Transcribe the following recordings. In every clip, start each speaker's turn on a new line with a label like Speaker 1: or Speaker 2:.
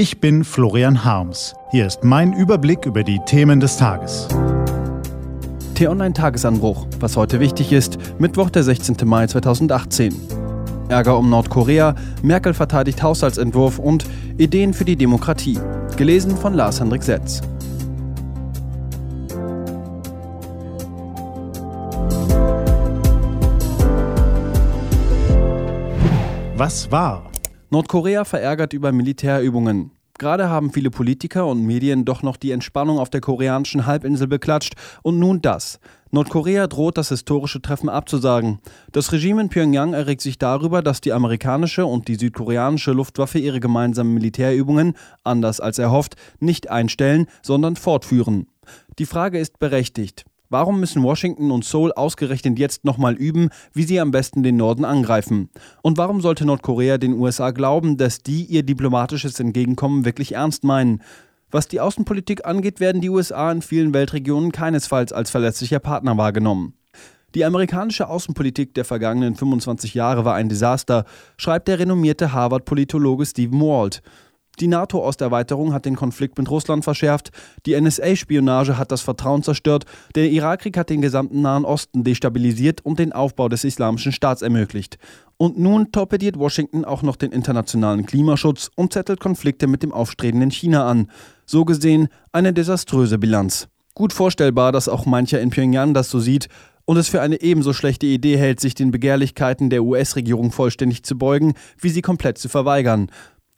Speaker 1: Ich bin Florian Harms. Hier ist mein Überblick über die Themen des Tages.
Speaker 2: T-Online-Tagesanbruch. Was heute wichtig ist, Mittwoch, der 16. Mai 2018. Ärger um Nordkorea, Merkel verteidigt Haushaltsentwurf und Ideen für die Demokratie. Gelesen von Lars-Hendrik Setz.
Speaker 1: Was war?
Speaker 2: Nordkorea verärgert über Militärübungen. Gerade haben viele Politiker und Medien doch noch die Entspannung auf der koreanischen Halbinsel beklatscht und nun das. Nordkorea droht das historische Treffen abzusagen. Das Regime in Pyongyang erregt sich darüber, dass die amerikanische und die südkoreanische Luftwaffe ihre gemeinsamen Militärübungen, anders als erhofft, nicht einstellen, sondern fortführen. Die Frage ist berechtigt. Warum müssen Washington und Seoul ausgerechnet jetzt nochmal üben, wie sie am besten den Norden angreifen? Und warum sollte Nordkorea den USA glauben, dass die ihr diplomatisches Entgegenkommen wirklich ernst meinen? Was die Außenpolitik angeht, werden die USA in vielen Weltregionen keinesfalls als verlässlicher Partner wahrgenommen. Die amerikanische Außenpolitik der vergangenen 25 Jahre war ein Desaster, schreibt der renommierte Harvard-Politologe Stephen Walt. Die NATO-Osterweiterung hat den Konflikt mit Russland verschärft, die NSA-Spionage hat das Vertrauen zerstört, der Irakkrieg hat den gesamten Nahen Osten destabilisiert und den Aufbau des Islamischen Staats ermöglicht. Und nun torpediert Washington auch noch den internationalen Klimaschutz und zettelt Konflikte mit dem aufstrebenden China an. So gesehen eine desaströse Bilanz. Gut vorstellbar, dass auch mancher in Pyongyang das so sieht und es für eine ebenso schlechte Idee hält, sich den Begehrlichkeiten der US-Regierung vollständig zu beugen, wie sie komplett zu verweigern.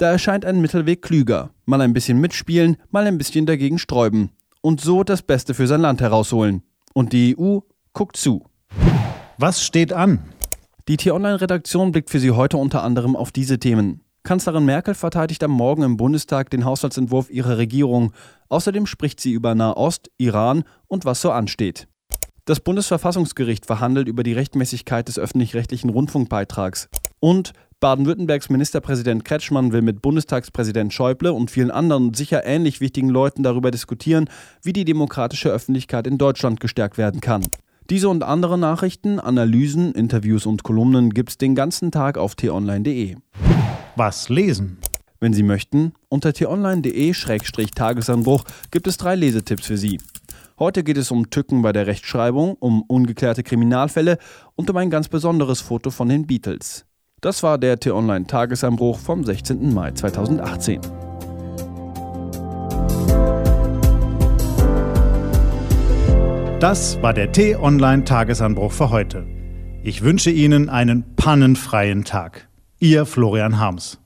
Speaker 2: Da erscheint ein Mittelweg klüger. Mal ein bisschen mitspielen, mal ein bisschen dagegen sträuben. Und so das Beste für sein Land herausholen. Und die EU guckt zu.
Speaker 1: Was steht an?
Speaker 2: Die T-Online-Redaktion blickt für Sie heute unter anderem auf diese Themen. Kanzlerin Merkel verteidigt am Morgen im Bundestag den Haushaltsentwurf ihrer Regierung. Außerdem spricht sie über Nahost, Iran und was so ansteht. Das Bundesverfassungsgericht verhandelt über die Rechtmäßigkeit des öffentlich-rechtlichen Rundfunkbeitrags. Und Baden-Württembergs Ministerpräsident Kretschmann will mit Bundestagspräsident Schäuble und vielen anderen sicher ähnlich wichtigen Leuten darüber diskutieren, wie die demokratische Öffentlichkeit in Deutschland gestärkt werden kann. Diese und andere Nachrichten, Analysen, Interviews und Kolumnen gibt's den ganzen Tag auf t-online.de.
Speaker 1: Was lesen?
Speaker 2: Wenn Sie möchten, unter t-online.de-tagesanbruch gibt es drei Lesetipps für Sie. Heute geht es um Tücken bei der Rechtschreibung, um ungeklärte Kriminalfälle und um ein ganz besonderes Foto von den Beatles. Das war der T-Online-Tagesanbruch vom 16. Mai 2018.
Speaker 1: Das war der T-Online-Tagesanbruch für heute. Ich wünsche Ihnen einen pannenfreien Tag. Ihr Florian Harms.